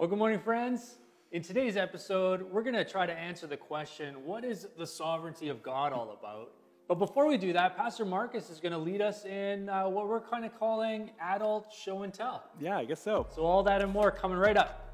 Well, good morning, friends. In today's episode, we're going to try to answer the question what is the sovereignty of God all about? But before we do that, Pastor Marcus is going to lead us in uh, what we're kind of calling adult show and tell. Yeah, I guess so. So, all that and more coming right up.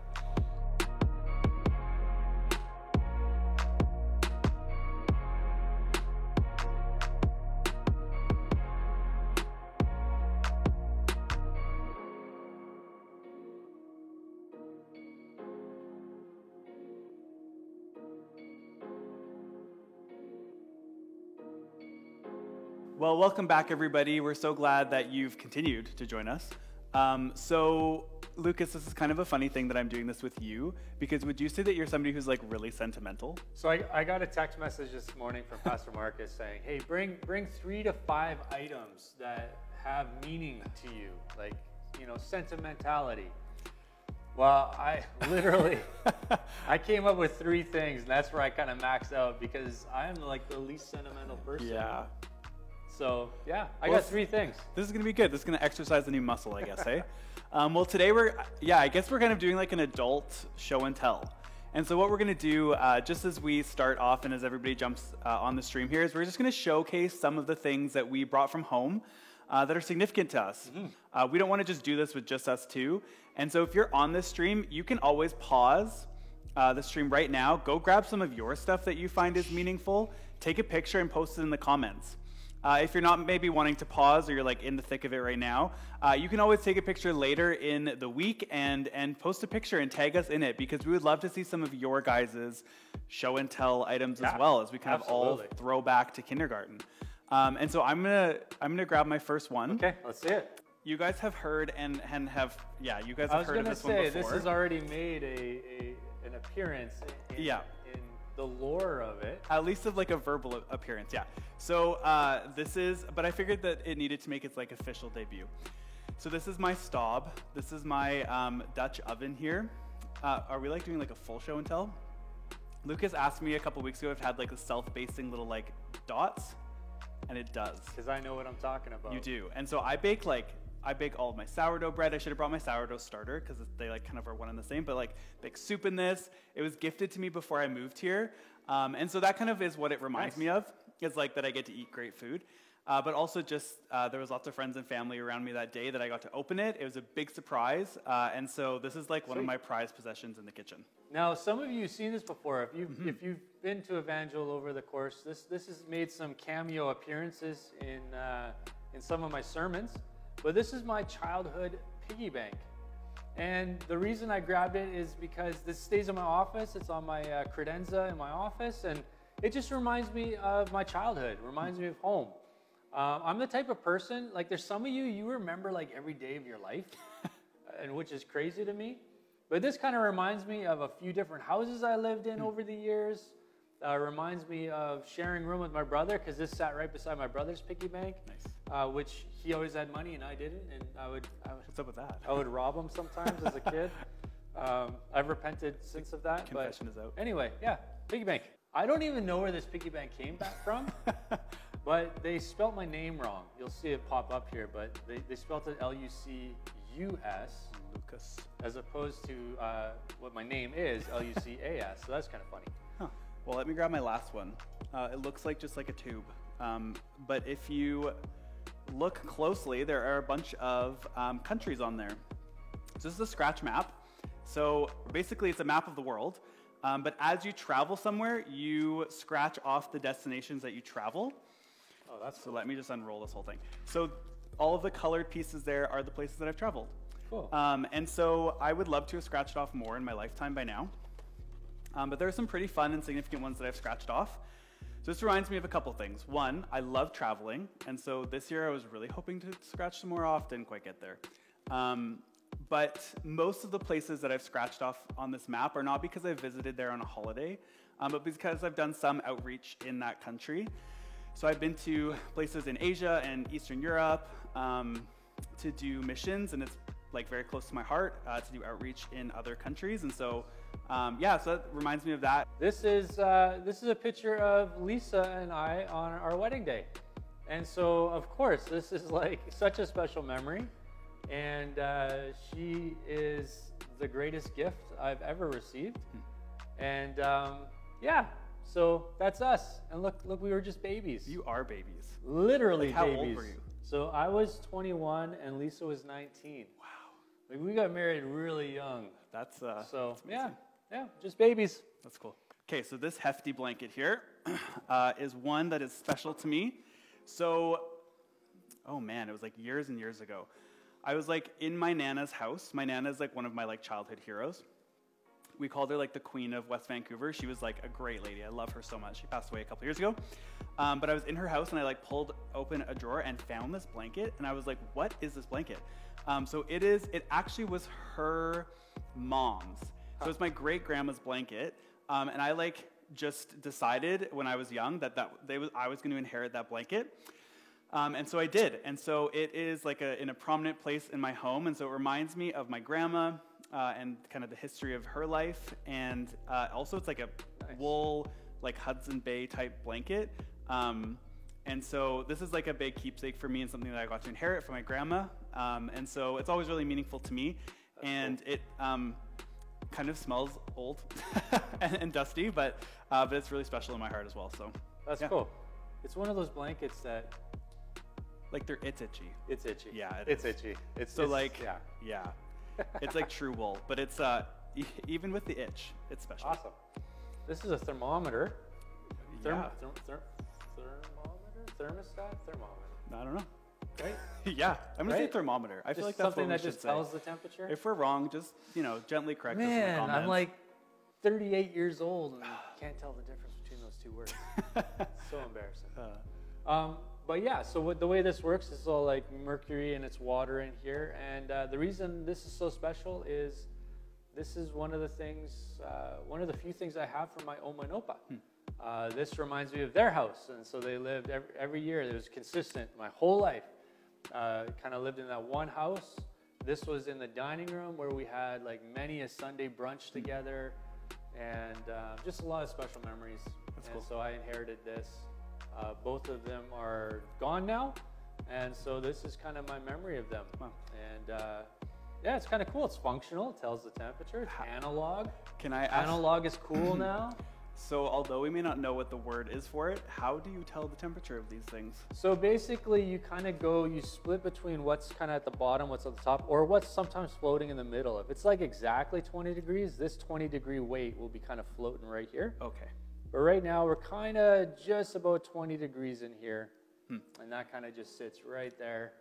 Welcome back, everybody. We're so glad that you've continued to join us. Um, so, Lucas, this is kind of a funny thing that I'm doing this with you because would you say that you're somebody who's like really sentimental? So I, I got a text message this morning from Pastor Marcus saying, "Hey, bring bring three to five items that have meaning to you, like you know, sentimentality." Well, I literally I came up with three things, and that's where I kind of maxed out because I am like the least sentimental person. Yeah. So yeah, I Well, got three things. This is gonna be good. This is gonna exercise a new muscle, I guess, eh? Um, well, today we're, yeah, I guess we're kind of doing like an adult show and tell. And so what we're gonna do, uh, just as we start off and as everybody jumps uh, on the stream here, is we're just gonna showcase some of the things that we brought from home uh, that are significant to us. Uh, we don't want to just do this with just us two. And so if you're on this stream, you can always pause uh, the stream right now. Go grab some of your stuff that you find is meaningful. Take a picture and post it in the comments. Uh, if you're not maybe wanting to pause or you're like in the thick of it right now, uh, you can always take a picture later in the week and and post a picture and tag us in it because we would love to see some of your guys's show and tell items Yeah, as well as we kind absolutely. of all throw back to kindergarten. Um, and so I'm gonna I'm gonna grab my first one. Okay, let's see it. You guys have heard and and have yeah you guys have heard of this one before. I was gonna say this has already made a, a an appearance Yeah. The lore of it. At least of like a verbal appearance, yeah. So uh, this is, but I figured that it needed to make its like official debut. So this is my Staub. This is my um, Dutch oven here. Uh, are we like doing like a full show and tell? Lucas asked me a couple weeks ago if it had like the self-basting little like dots, and it does. Because I know what I'm talking about. You do. And so I bake like I bake all of my sourdough bread. I should have brought my sourdough starter because they like kind of are one and the same. But like bake soup in this. It was gifted to me before I moved here, um, and so that kind of is what it reminds Nice. me of. Is like that I get to eat great food. Uh, but also just uh, there was lots of friends and family around me that day that I got to open it. It was a big surprise, uh, and so this is like one of my prized possessions in the kitchen. Now, some of you have seen this before. If you've, Mm-hmm. if you've been to Evangel over the course, this, this has made some cameo appearances in, uh, in some of my sermons. But this is my childhood piggy bank. And the reason I grabbed it is because this stays in my office. It's on my uh, credenza in my office. And it just reminds me of my childhood, reminds me of home. Um, I'm the type of person, like there's some of you, you remember like every day of your life, and which is crazy to me. But this kind of reminds me of a few different houses I lived in over the years. Uh, reminds me of sharing room with my brother because this sat right beside my brother's piggy bank, Nice. Uh, which he always had money and I didn't, and I would, I would, What's up with that? I would rob him sometimes as a kid. Um, I've repented since of that. but Confession is out. Anyway, yeah, piggy bank. I don't even know where this piggy bank came back from, but they spelt my name wrong. You'll see it pop up here, but they, they spelt it L U C U S Lucas. as opposed to uh, what my name is, L U C A S. So that's kind of funny. Huh. Well, let me grab my last one. Uh, it looks like just like a tube. Um, but if you look closely, there are a bunch of um, countries on there. So this is a scratch map. So basically, it's a map of the world. Um, but as you travel somewhere, you scratch off the destinations that you travel. Oh, that's So let me just unroll this whole thing. So all of the colored pieces there are the places that I've traveled. cool. Um, and so I would love to have scratched off more in my lifetime by now. Um, but there are some pretty fun and significant ones that I've scratched off. So this reminds me of a couple things. One, I love traveling, and so this year I was really hoping to scratch some more off. Didn't quite get there. Um, but most of the places that I've scratched off on this map are not because I visited there on a holiday, um, but because I've done some outreach in that country. So I've been to places in Asia and Eastern Europe um, to do missions, and it's like very close to my heart uh, to do outreach in other countries. And so, um, yeah, so that reminds me of that. This is uh, this is a picture of Lisa and I on our wedding day, and so of course this is like such a special memory, and uh, she is the greatest gift I've ever received. And um, yeah, so that's us. And look, look, we were just babies. You are babies. literally Like, how babies. old were you? So I was 21 and Lisa was 19. Wow. Like we got married really young. That's uh So that's yeah. Yeah, just babies. That's cool. Okay, so this hefty blanket here uh, is one that is special to me. So, oh man, it was like years and years ago. I was like in my nana's house. My nana's like one of my like childhood heroes. We called her like the queen of West Vancouver. She was like a great lady. I love her so much. She passed away a couple years ago. Um, but I was in her house and I like pulled open a drawer and found this blanket and I was like, what is this blanket? Um, so it is. It actually was her mom's. So it's my great grandma's blanket. Um, and I like just decided when I was young that that they was, I was going to inherit that blanket. Um, and so I did. And so it is like a, in a prominent place in my home. And so it reminds me of my grandma uh, and kind of the history of her life. And uh, also, it's like a Nice. wool, like Hudson Bay type blanket. Um, and so this is like a big keepsake for me and something that I got to inherit from my grandma. Um, and so it's always really meaningful to me. and it um, kind of smells old and, and dusty, but, uh, but it's really special in my heart as well. So That's Yeah. cool. It's one of those blankets that like they're, it's itchy. it's itchy. Yeah, it it's is. itchy. It's So it's- like, yeah, yeah, it's like true wool, but it's uh, e- even with the itch, it's special. awesome. This is a thermometer. Therm- Yeah. therm- therm- thermometer, thermostat, thermometer, I don't know. yeah, I'm gonna say Right? thermometer. I feel Just like that's something what we that should just say. tells the temperature. If we're wrong, just you know, gently correct us in the Man, comments. I'm like 38 years old and can't tell the difference between those two words. so embarrassing. Uh, Um, but yeah, so what, the way this works is all like mercury and it's water in here. And uh, the reason this is so special is this is one of the things, uh, one of the few things I have from my oma and opa. Uh, this reminds me of their house. And so they lived every, every year. It was consistent my whole life. Uh, kind of lived in that one house. This was in the dining room where we had like many a Sunday brunch together and uh, just a lot of special memories. That's and cool. so I inherited this. Uh, both of them are gone now, and so this is kind of my memory of them. Wow. And uh, yeah, it's kind of cool. It's functional. It tells the temperature. It's analog. can I ask? Analog is cool now. So, although we may not know what the word is for it, how do you tell the temperature of these things? So basically, you kind of go, you split between what's kind of at the bottom, what's at the top, or what's sometimes floating in the middle. If it's like exactly 20 degrees, this 20 degree weight will be kind of floating right here. Okay. But right now, we're kind of just about 20 degrees in here. Hmm. And that kind of just sits right there.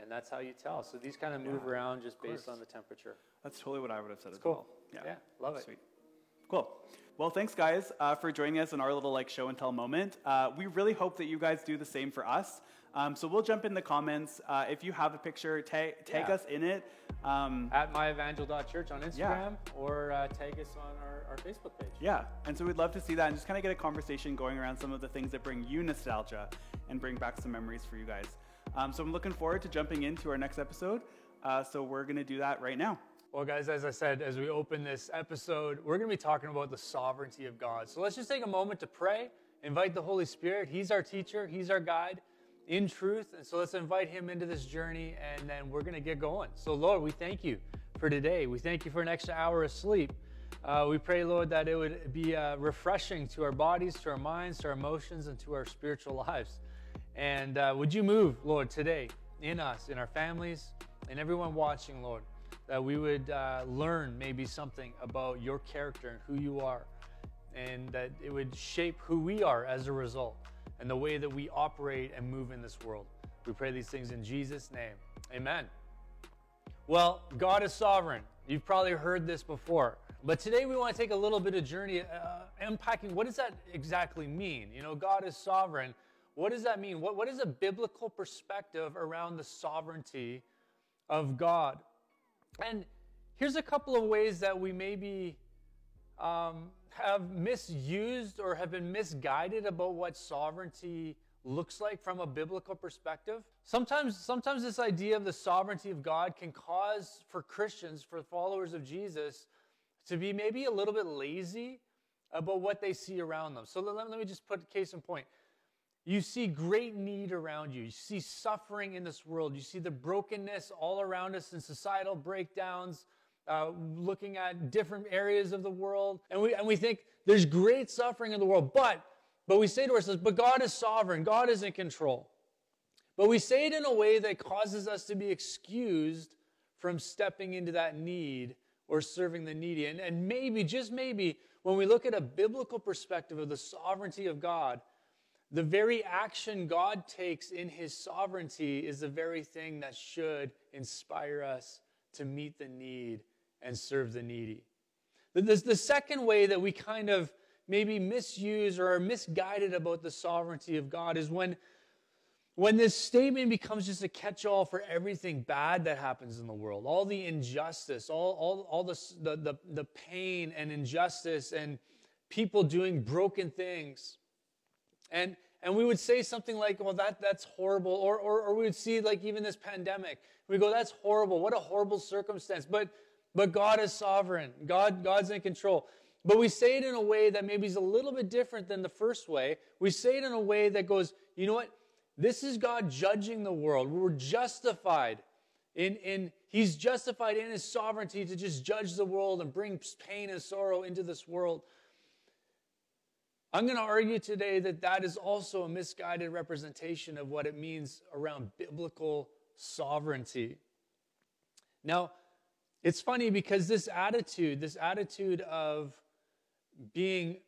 And that's how you tell. So these kind of move Yeah, around just based on the temperature. That's totally what I would have said as cool. well. Yeah, love it. Sweet. Cool. Well, thanks guys uh, for joining us in our little like show and tell moment. Uh, we really hope that you guys do the same for us. Um, so we'll jump in the comments. Uh, if you have a picture, tag, tag Yeah. us in it. Um, At myevangel.church on Instagram or uh, tag us on our, our Facebook page. yeah, and so we'd love to see that and just kind of get a conversation going around some of the things that bring you nostalgia and bring back some memories for you guys. Um, so I'm looking forward to jumping into our next episode. Uh, so we're going to do that right now. Well, guys, as I said, as we open this episode, we're going to be talking about the sovereignty of God. So let's just take a moment to pray, invite the Holy Spirit. He's our teacher, He's our guide in truth. And so let's invite Him into this journey, and then we're going to get going. So, Lord, we thank you for today. We thank you for an extra hour of sleep. Uh, we pray, Lord, that it would be uh, refreshing to our bodies, to our minds, to our emotions, and to our spiritual lives. And uh, would you move, Lord, today in us, in our families, and everyone watching, Lord, that we would uh, learn maybe something about your character and who you are, and that it would shape who we are as a result and the way that we operate and move in this world. We pray these things in Jesus' name. Amen. Well, God is sovereign. You've probably heard this before. But today we want to take a little bit of journey uh, unpacking what does that exactly mean? You know, God is sovereign. What does that mean? What, what is a biblical perspective around the sovereignty of God? And here's a couple of ways that we maybe um, have misused or have been misguided about what sovereignty looks like from a biblical perspective. Sometimes, sometimes this idea of the sovereignty of God can cause for Christians, for followers of Jesus, to be maybe a little bit lazy about what they see around them. So let, let me just put case in point. You see great need around you. You see suffering in this world. You see the brokenness all around us and societal breakdowns, uh, looking at different areas of the world, and we, and we think there's great suffering in the world, but, but we say to ourselves, but God is sovereign, God is in control. But we say it in a way that causes us to be excused from stepping into that need or serving the needy. And, and maybe, just maybe, when we look at a biblical perspective of the sovereignty of God, the very action God takes in his sovereignty is the very thing that should inspire us to meet the need and serve the needy. The, the, the second way that we kind of maybe misuse or are misguided about the sovereignty of God is when, when this statement becomes just a catch all for everything bad that happens in the world, all the injustice, all, all, all the, the, the, the pain and injustice, and people doing broken things. And, and we would say something like, well, that, that's horrible. Or, or, or we would see, like, even this pandemic. We go, that's horrible. What a horrible circumstance. But, but God is sovereign, God, God's in control. But we say it in a way that maybe is a little bit different than the first way. We say it in a way that goes, you know what? This is God judging the world. We're justified in, in He's justified in His sovereignty to just judge the world and bring pain and sorrow into this world. I'm going to argue today that that is also a misguided representation of what it means around biblical sovereignty. Now, it's funny because this attitude, this attitude of being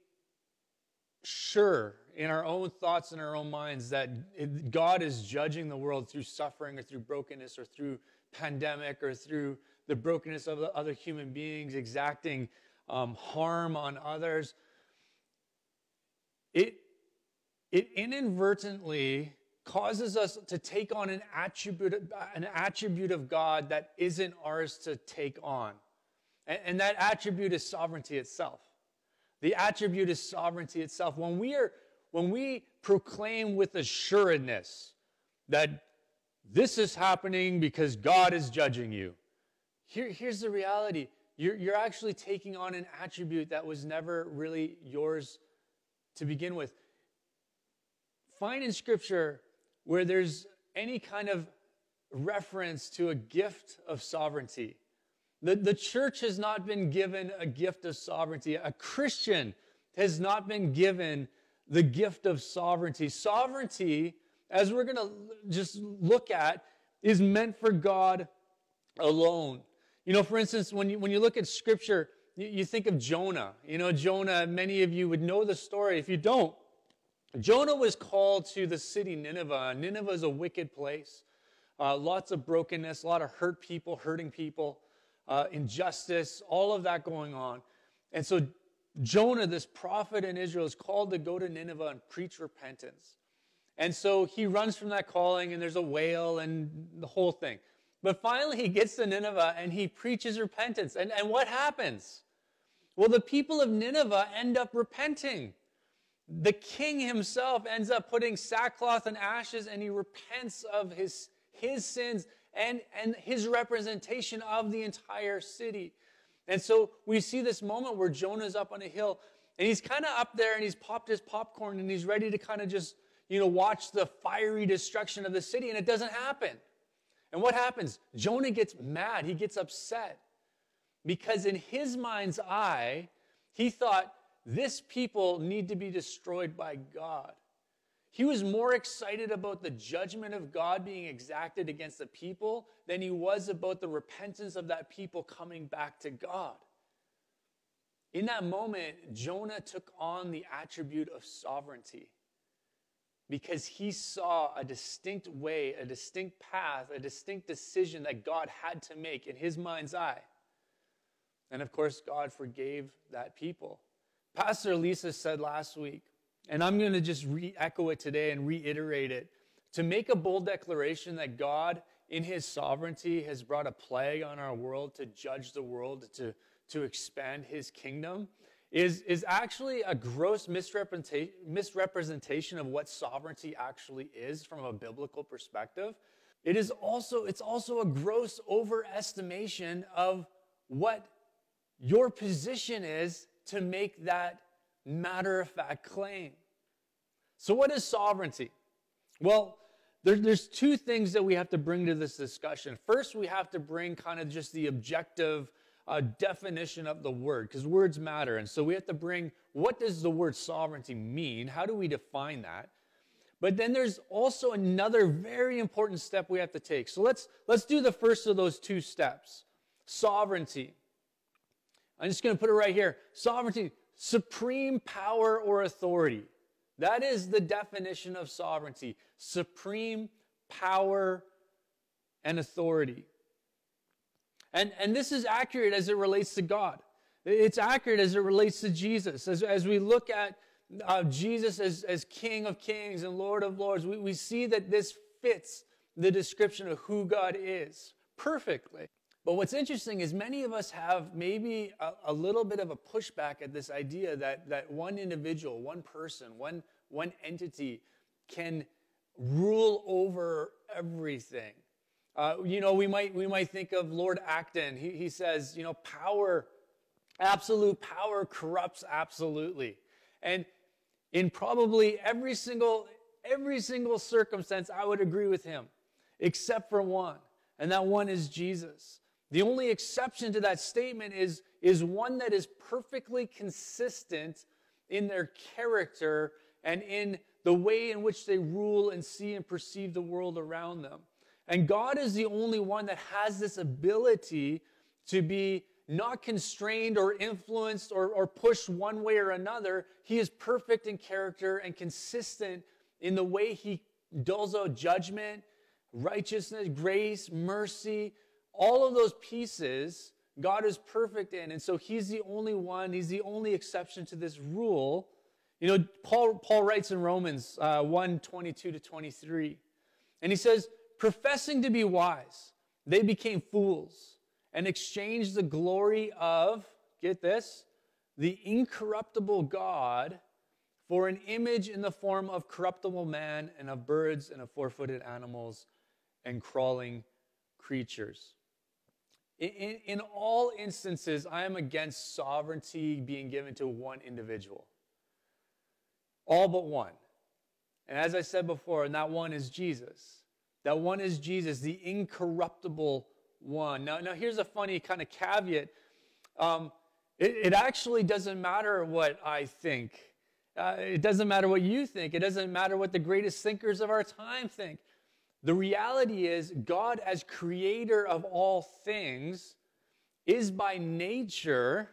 sure in our own thoughts and our own minds that God is judging the world through suffering or through brokenness or through pandemic or through the brokenness of other human beings, exacting um, harm on others it, it inadvertently causes us to take on an attribute, an attribute of God that isn't ours to take on. And, and that attribute is sovereignty itself. The attribute is sovereignty itself. When we are when we proclaim with assuredness that this is happening because God is judging you, here, here's the reality. You're, you're actually taking on an attribute that was never really yours to begin with. Find in Scripture where there's any kind of reference to a gift of sovereignty. The, the church has not been given a gift of sovereignty. A Christian has not been given the gift of sovereignty. Sovereignty, as we're going to just look at, is meant for God alone. You know, for instance, when you, when you look at Scripture, you think of Jonah. You know, Jonah, many of you would know the story. If you don't, Jonah was called to the city Nineveh. Nineveh is a wicked place. Uh, lots of brokenness, a lot of hurt people, hurting people, uh, injustice, all of that going on. And so Jonah, this prophet in Israel, is called to go to Nineveh and preach repentance. And so he runs from that calling, and there's a whale and the whole thing. But finally, he gets to Nineveh and he preaches repentance. And, and what happens? Well, the people of Nineveh end up repenting. The king himself ends up putting sackcloth and ashes and he repents of his, his sins and, and his representation of the entire city. And so we see this moment where Jonah's up on a hill and he's kind of up there and he's popped his popcorn and he's ready to kind of just, you know, watch the fiery destruction of the city and it doesn't happen. And what happens? Jonah gets mad, he gets upset. Because in his mind's eye, he thought this people need to be destroyed by God. He was more excited about the judgment of God being exacted against the people than he was about the repentance of that people coming back to God. In that moment, Jonah took on the attribute of sovereignty because he saw a distinct way, a distinct path, a distinct decision that God had to make in his mind's eye. And of course, God forgave that people. Pastor Lisa said last week, and I'm going to just re echo it today and reiterate it to make a bold declaration that God, in his sovereignty, has brought a plague on our world to judge the world, to, to expand his kingdom, is, is actually a gross misrepresentation, misrepresentation of what sovereignty actually is from a biblical perspective. It is also, it's also a gross overestimation of what your position is to make that matter of fact claim. So, what is sovereignty? Well, there, there's two things that we have to bring to this discussion. First, we have to bring kind of just the objective a definition of the word because words matter. And so we have to bring what does the word sovereignty mean? How do we define that? But then there's also another very important step we have to take. So let's let's do the first of those two steps. Sovereignty. I'm just going to put it right here. Sovereignty, supreme power or authority. That is the definition of sovereignty. Supreme power and authority. And, and this is accurate as it relates to God. It's accurate as it relates to Jesus. As, as we look at uh, Jesus as, as King of Kings and Lord of Lords, we, we see that this fits the description of who God is perfectly. But what's interesting is many of us have maybe a, a, little bit of a pushback at this idea that, that one individual, one person, one, one entity can rule over everything. Uh, you know, we might, we might think of Lord Acton. He, he says, you know, power, absolute power corrupts absolutely. And in probably every single, every single circumstance, I would agree with him, except for one. And that one is Jesus. The only exception to that statement is, is one that is perfectly consistent in their character and in the way in which they rule and see and perceive the world around them. And God is the only one that has this ability to be not constrained or influenced or, or pushed one way or another. He is perfect in character and consistent in the way he doles out judgment, righteousness, grace, mercy, all of those pieces. God is perfect in. And so he's the only one, he's the only exception to this rule. You know, Paul, Paul writes in Romans uh, 1 22 to 23, and he says, professing to be wise, they became fools and exchanged the glory of, get this, the incorruptible God for an image in the form of corruptible man and of birds and of four footed animals and crawling creatures. In, in, all instances, I am against sovereignty being given to one individual. All but one. And as I said before, and that one is Jesus. That one is Jesus, the incorruptible one. Now, now here's a funny kind of caveat. Um, it, it, actually doesn't matter what I think. Uh, it doesn't matter what you think. It doesn't matter what the greatest thinkers of our time think. The reality is, God, as creator of all things, is by nature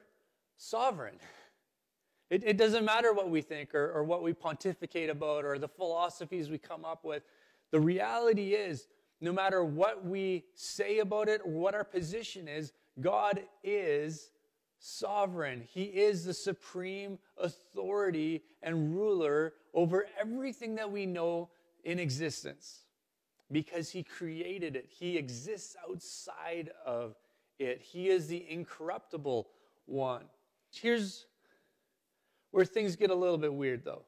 sovereign. It, it doesn't matter what we think or, or what we pontificate about or the philosophies we come up with. The reality is, no matter what we say about it or what our position is, God is sovereign. He is the supreme authority and ruler over everything that we know in existence because He created it. He exists outside of it. He is the incorruptible one. Here's where things get a little bit weird, though.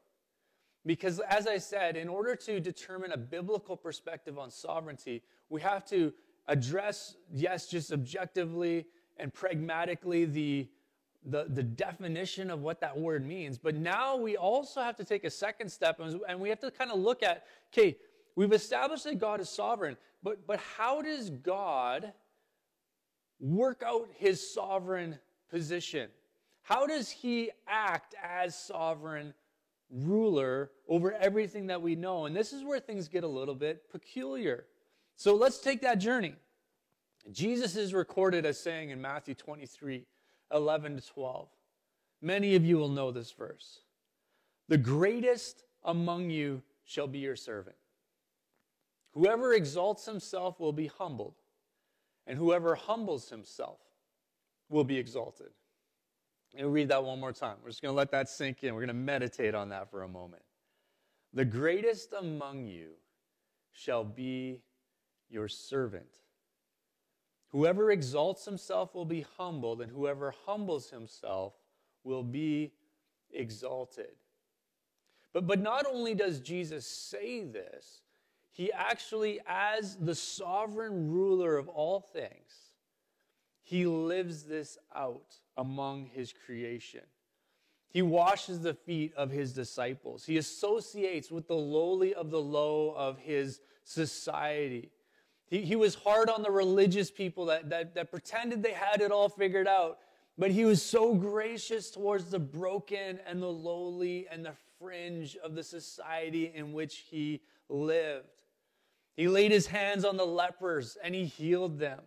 Because, as I said, in order to determine a biblical perspective on sovereignty, we have to address, yes, just objectively and pragmatically the, the, the definition of what that word means. But now we also have to take a second step and we have to kind of look at okay, we've established that God is sovereign, but, but how does God work out his sovereign position? How does he act as sovereign ruler over everything that we know. And this is where things get a little bit peculiar. So let's take that journey. Jesus is recorded as saying in Matthew 23 11 to 12. Many of you will know this verse. The greatest among you shall be your servant. Whoever exalts himself will be humbled, and whoever humbles himself will be exalted. Let me read that one more time. We're just going to let that sink in. We're going to meditate on that for a moment. The greatest among you shall be your servant. Whoever exalts himself will be humbled, and whoever humbles himself will be exalted. But, but not only does Jesus say this, he actually, as the sovereign ruler of all things, he lives this out among his creation. He washes the feet of his disciples. He associates with the lowly of the low of his society. He, he was hard on the religious people that, that, that pretended they had it all figured out. But he was so gracious towards the broken and the lowly and the fringe of the society in which he lived. He laid his hands on the lepers and he healed them.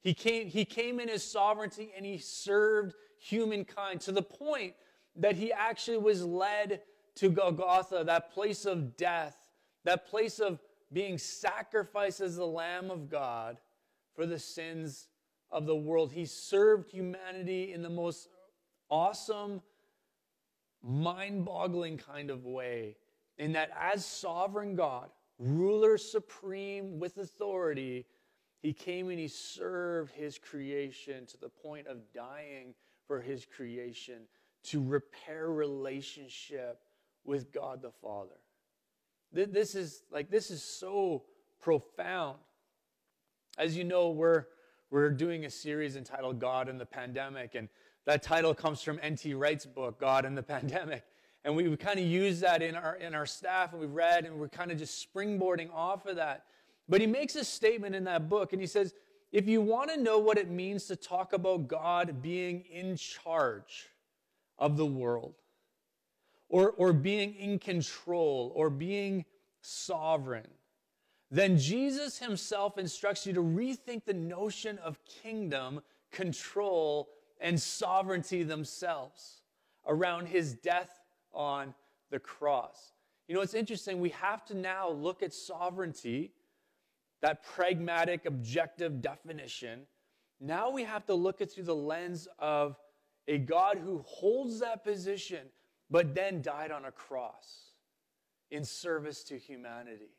He came, he came in his sovereignty and he served humankind to the point that he actually was led to Golgotha, that place of death, that place of being sacrificed as the Lamb of God for the sins of the world. He served humanity in the most awesome, mind boggling kind of way, in that as sovereign God, ruler supreme with authority, he came and he served his creation to the point of dying for his creation to repair relationship with God the Father. This is like this is so profound. As you know, we're we're doing a series entitled God in the Pandemic, and that title comes from N.T. Wright's book, God in the Pandemic. And we, we kind of use that in our in our staff, and we've read, and we're kind of just springboarding off of that. But he makes a statement in that book, and he says, if you want to know what it means to talk about God being in charge of the world, or, or being in control, or being sovereign, then Jesus himself instructs you to rethink the notion of kingdom, control, and sovereignty themselves around his death on the cross. You know, it's interesting. We have to now look at sovereignty that pragmatic, objective definition. Now we have to look at through the lens of a God who holds that position, but then died on a cross in service to humanity,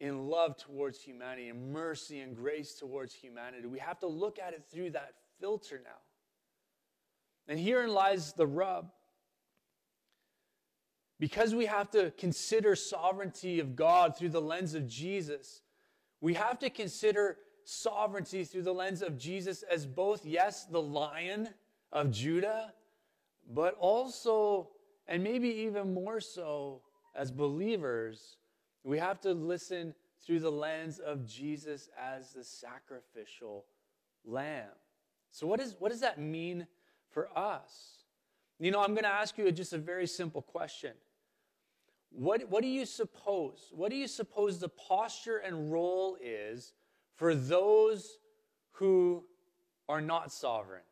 in love towards humanity, in mercy and grace towards humanity. We have to look at it through that filter now. And herein lies the rub. Because we have to consider sovereignty of God through the lens of Jesus, we have to consider sovereignty through the lens of Jesus as both, yes, the lion of Judah, but also, and maybe even more so, as believers, we have to listen through the lens of Jesus as the sacrificial lamb. So, what, is, what does that mean for us? You know, I'm going to ask you just a very simple question. What, what do you suppose? What do you suppose the posture and role is for those who are not sovereign,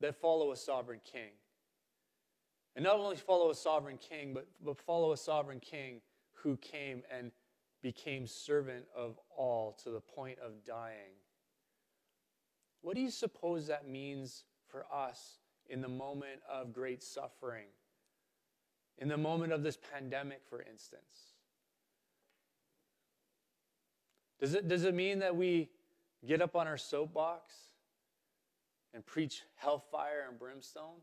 that follow a sovereign king? And not only follow a sovereign king, but, but follow a sovereign king who came and became servant of all to the point of dying. What do you suppose that means for us in the moment of great suffering? in the moment of this pandemic, for instance? Does it, does it mean that we get up on our soapbox and preach hellfire and brimstone?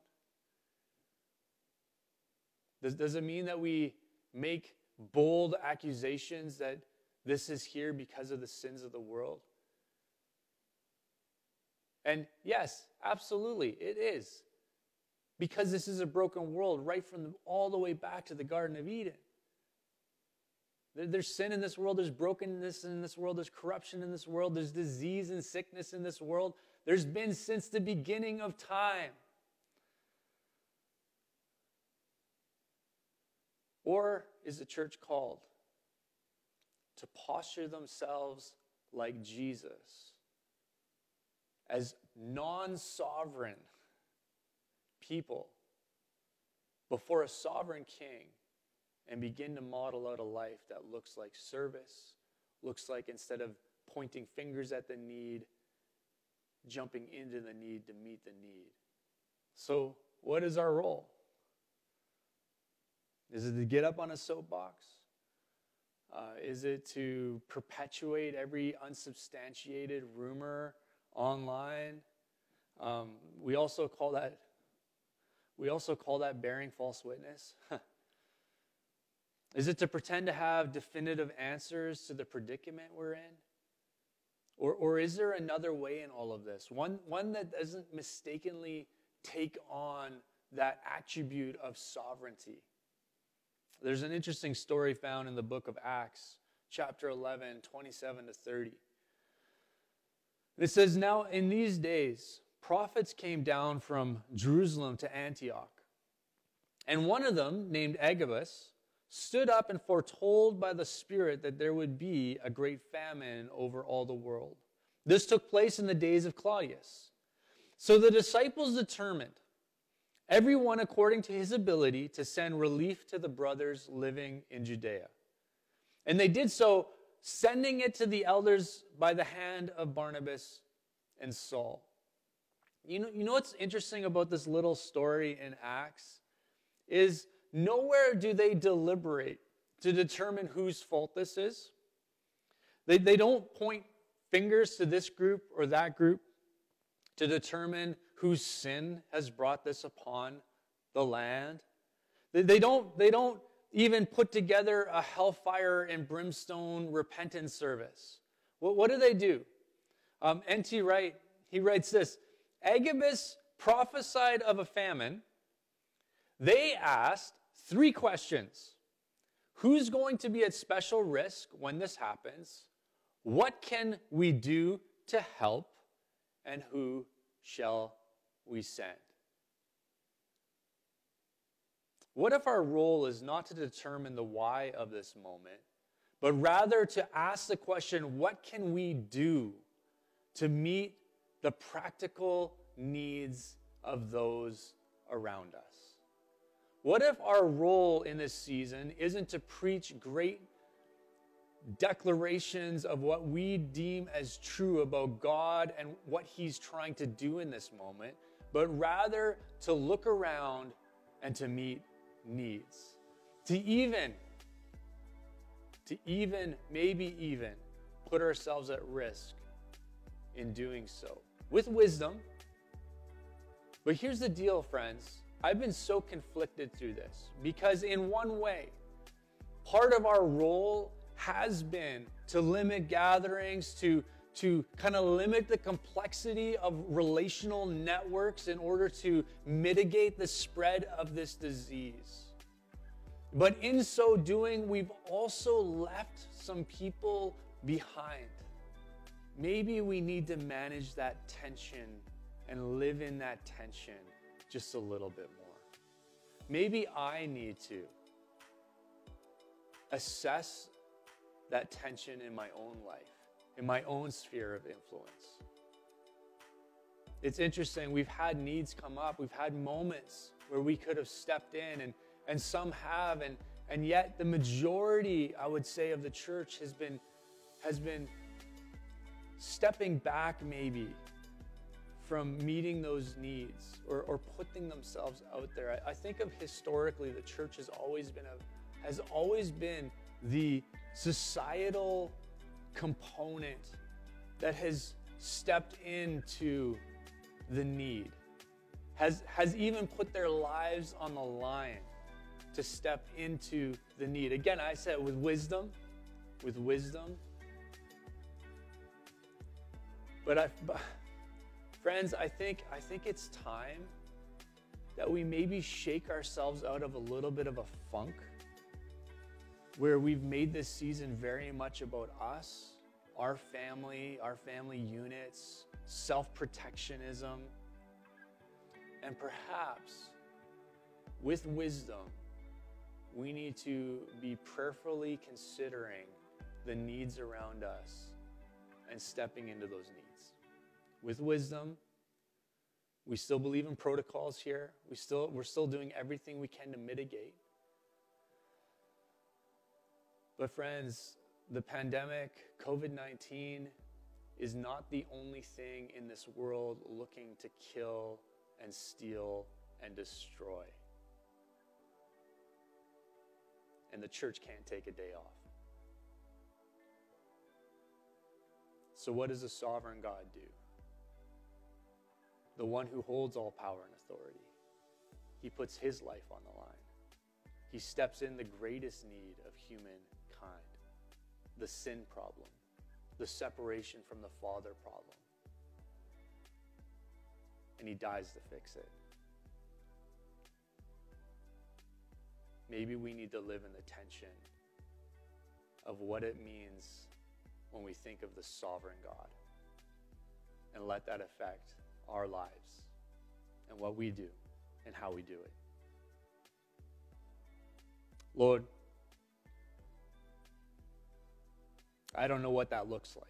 Does, does it mean that we make bold accusations that this is here because of the sins of the world? And yes, absolutely, it is because this is a broken world right from the, all the way back to the Garden of Eden. There, there's sin in this world, there's brokenness in this world, there's corruption in this world, there's disease and sickness in this world. There's been since the beginning of time. Or is the church called to posture themselves like Jesus as non sovereign? people before a sovereign king and begin to model out a life that looks like service, looks like instead of pointing fingers at the need, jumping into the need to meet the need. So, what is our role? Is it to get up on a soapbox? Uh, is it to perpetuate every unsubstantiated rumor online? Um, we also call that we also call that bearing false witness. Is it to pretend to have definitive answers to the predicament we're in? Or, or is there another way in all of this? One, one that doesn't mistakenly take on that attribute of sovereignty. There's an interesting story found in the book of Acts, chapter 11, 27 to 30. It says, Now in these days, prophets came down from Jerusalem to Antioch. And one of them, named Agabus, stood up and foretold by the Spirit that there would be a great famine over all the world. This took place in the days of Claudius. So the disciples determined, everyone according to his ability, to send relief to the brothers living in Judea. And they did so, sending it to the elders by the hand of Barnabas and Saul. You know, you know what's interesting about this little story in Acts? Is nowhere do they deliberate to determine whose fault this is. They, they don't point fingers to this group or that group to determine whose sin has brought this upon the land. They, they, don't, they don't even put together a hellfire and brimstone repentance service. What, do they do? Um, N.T. Wright, he writes this Agabus prophesied of a famine. They asked three questions Who's going to be at special risk when this happens? What can we do to help? And who shall we send? What if our role is not to determine the why of this moment, but rather to ask the question what can we do to meet the practical needs of those around us? What if our role in this season isn't to preach great declarations of what we deem as true about God and what He's trying to do in this moment, but rather to look around and to meet needs. To even, to even, maybe even, put ourselves at risk in doing so with wisdom. But here's the deal, friends. I've been so conflicted through this because, in one way, part of our role has been to limit gatherings, to, to kind of limit the complexity of relational networks in order to mitigate the spread of this disease. But in so doing, we've also left some people behind. Maybe we need to manage that tension and live in that tension just a little bit more. Maybe I need to assess that tension in my own life, in my own sphere of influence. It's interesting, we've had needs come up, we've had moments where we could have stepped in, and, and some have, and, and yet the majority, I would say, of the church has been, has been stepping back maybe from meeting those needs or, or putting themselves out there. I, I think of historically the church has always been a, has always been the societal component that has stepped into the need, has, has even put their lives on the line to step into the need. Again, I said with wisdom, with wisdom. But I, Friends, I think, I think it's time that we maybe shake ourselves out of a little bit of a funk where we've made this season very much about us, our family, our family units, self protectionism, and perhaps with wisdom, we need to be prayerfully considering the needs around us and stepping into those needs with wisdom. We still believe in protocols here. We still, we're still doing everything we can to mitigate. But, friends, the pandemic, COVID 19, is not the only thing in this world looking to kill and steal and destroy. And the church can't take a day off. So, what does a sovereign God do? the one who holds all power and authority. He puts his life on the line. He steps in the greatest need of humankind the sin problem, the separation from the Father problem. And he dies to fix it. Maybe we need to live in the tension of what it means when we think of the sovereign God. And let that affect our lives and what we do and how we do it. Lord, I don't know what that looks like.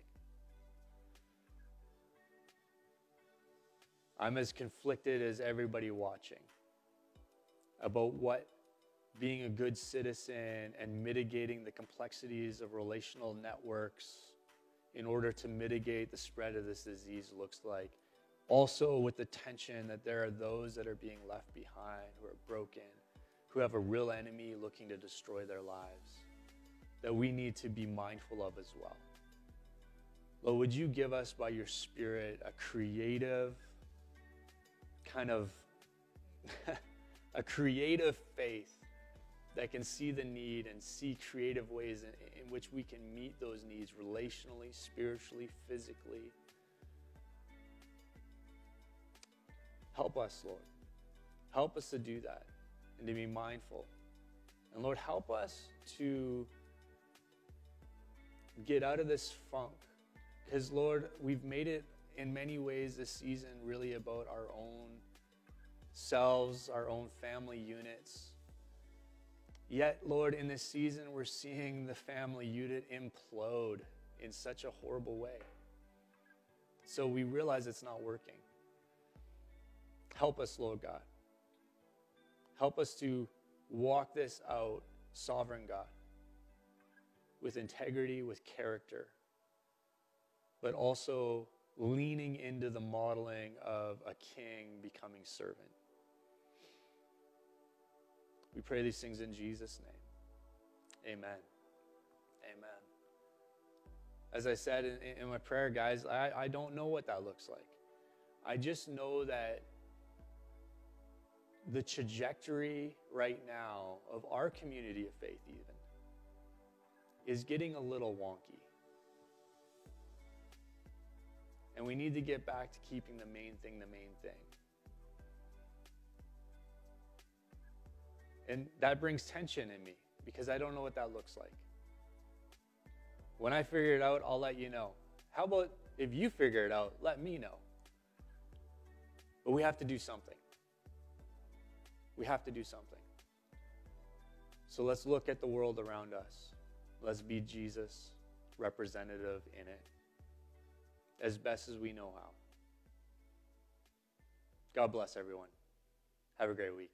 I'm as conflicted as everybody watching about what being a good citizen and mitigating the complexities of relational networks in order to mitigate the spread of this disease looks like. Also, with the tension that there are those that are being left behind who are broken, who have a real enemy looking to destroy their lives, that we need to be mindful of as well. Lord, would you give us by your Spirit a creative, kind of a creative faith that can see the need and see creative ways in, in, which we can meet those needs relationally, spiritually, physically. Help us, Lord. Help us to do that and to be mindful. And Lord, help us to get out of this funk. Because, Lord, we've made it in many ways this season really about our own selves, our own family units. Yet, Lord, in this season, we're seeing the family unit implode in such a horrible way. So we realize it's not working. Help us, Lord God. Help us to walk this out, sovereign God, with integrity, with character, but also leaning into the modeling of a king becoming servant. We pray these things in Jesus' name. Amen. Amen. As I said in, in my prayer, guys, I, I don't know what that looks like. I just know that the trajectory right now of our community of faith, even, is getting a little wonky. And we need to get back to keeping the main thing the main thing. And that brings tension in me because I don't know what that looks like. When I figure it out, I'll let you know. How about if you figure it out, let me know? But we have to do something. We have to do something. So let's look at the world around us. Let's be Jesus representative in it as best as we know how. God bless everyone. Have a great week.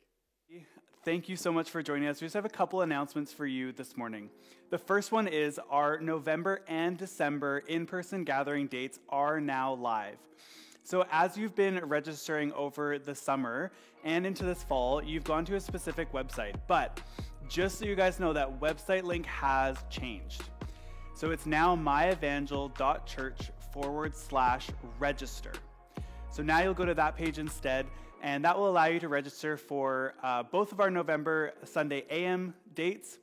Thank you so much for joining us. We just have a couple announcements for you this morning. The first one is our November and December in person gathering dates are now live. So, as you've been registering over the summer and into this fall, you've gone to a specific website. But just so you guys know, that website link has changed. So, it's now myevangel.church forward slash register. So, now you'll go to that page instead and that will allow you to register for uh, both of our November Sunday AM dates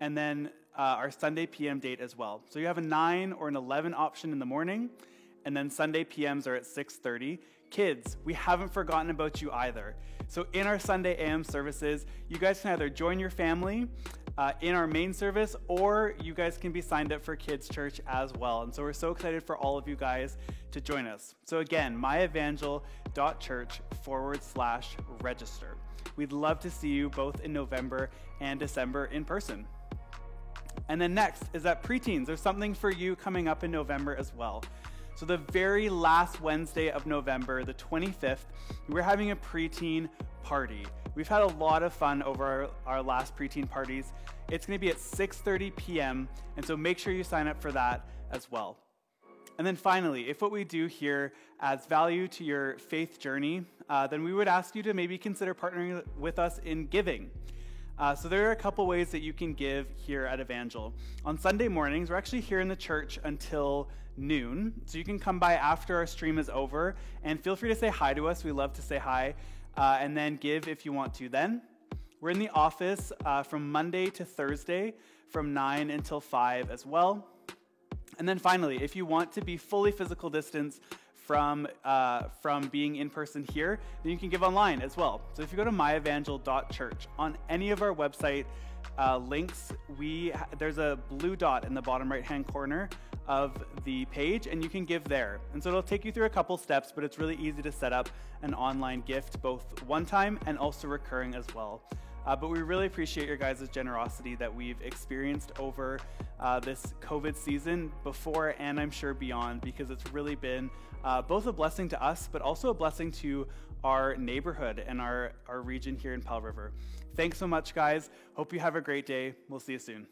and then uh, our Sunday PM date as well. So you have a 9 or an 11 option in the morning, and then Sunday PMs are at 6:30. Kids, we haven't forgotten about you either. So in our Sunday AM services, you guys can either join your family uh, in our main service, or you guys can be signed up for Kids Church as well. And so we're so excited for all of you guys to join us. So again, myevangel.church forward slash register. We'd love to see you both in November and December in person. And then next is that preteens. There's something for you coming up in November as well. So, the very last Wednesday of November, the 25th, we're having a preteen party. We've had a lot of fun over our, our last preteen parties. It's going to be at 6:30 p.m., and so make sure you sign up for that as well. And then finally, if what we do here adds value to your faith journey, uh, then we would ask you to maybe consider partnering with us in giving. Uh, so there are a couple ways that you can give here at Evangel. On Sunday mornings, we're actually here in the church until noon, so you can come by after our stream is over and feel free to say hi to us. We love to say hi, uh, and then give if you want to. Then we're in the office uh, from Monday to Thursday from 9 until 5 as well. And then finally, if you want to be fully physical distance from uh, from being in person here, then you can give online as well. So if you go to myevangel.church on any of our website uh, links, we there's a blue dot in the bottom right hand corner of the page, and you can give there. And so it'll take you through a couple steps, but it's really easy to set up an online gift, both one time and also recurring as well. Uh, but we really appreciate your guys' generosity that we've experienced over uh, this COVID season before and I'm sure beyond, because it's really been uh, both a blessing to us, but also a blessing to our neighborhood and our, our region here in Pell River. Thanks so much, guys. Hope you have a great day. We'll see you soon.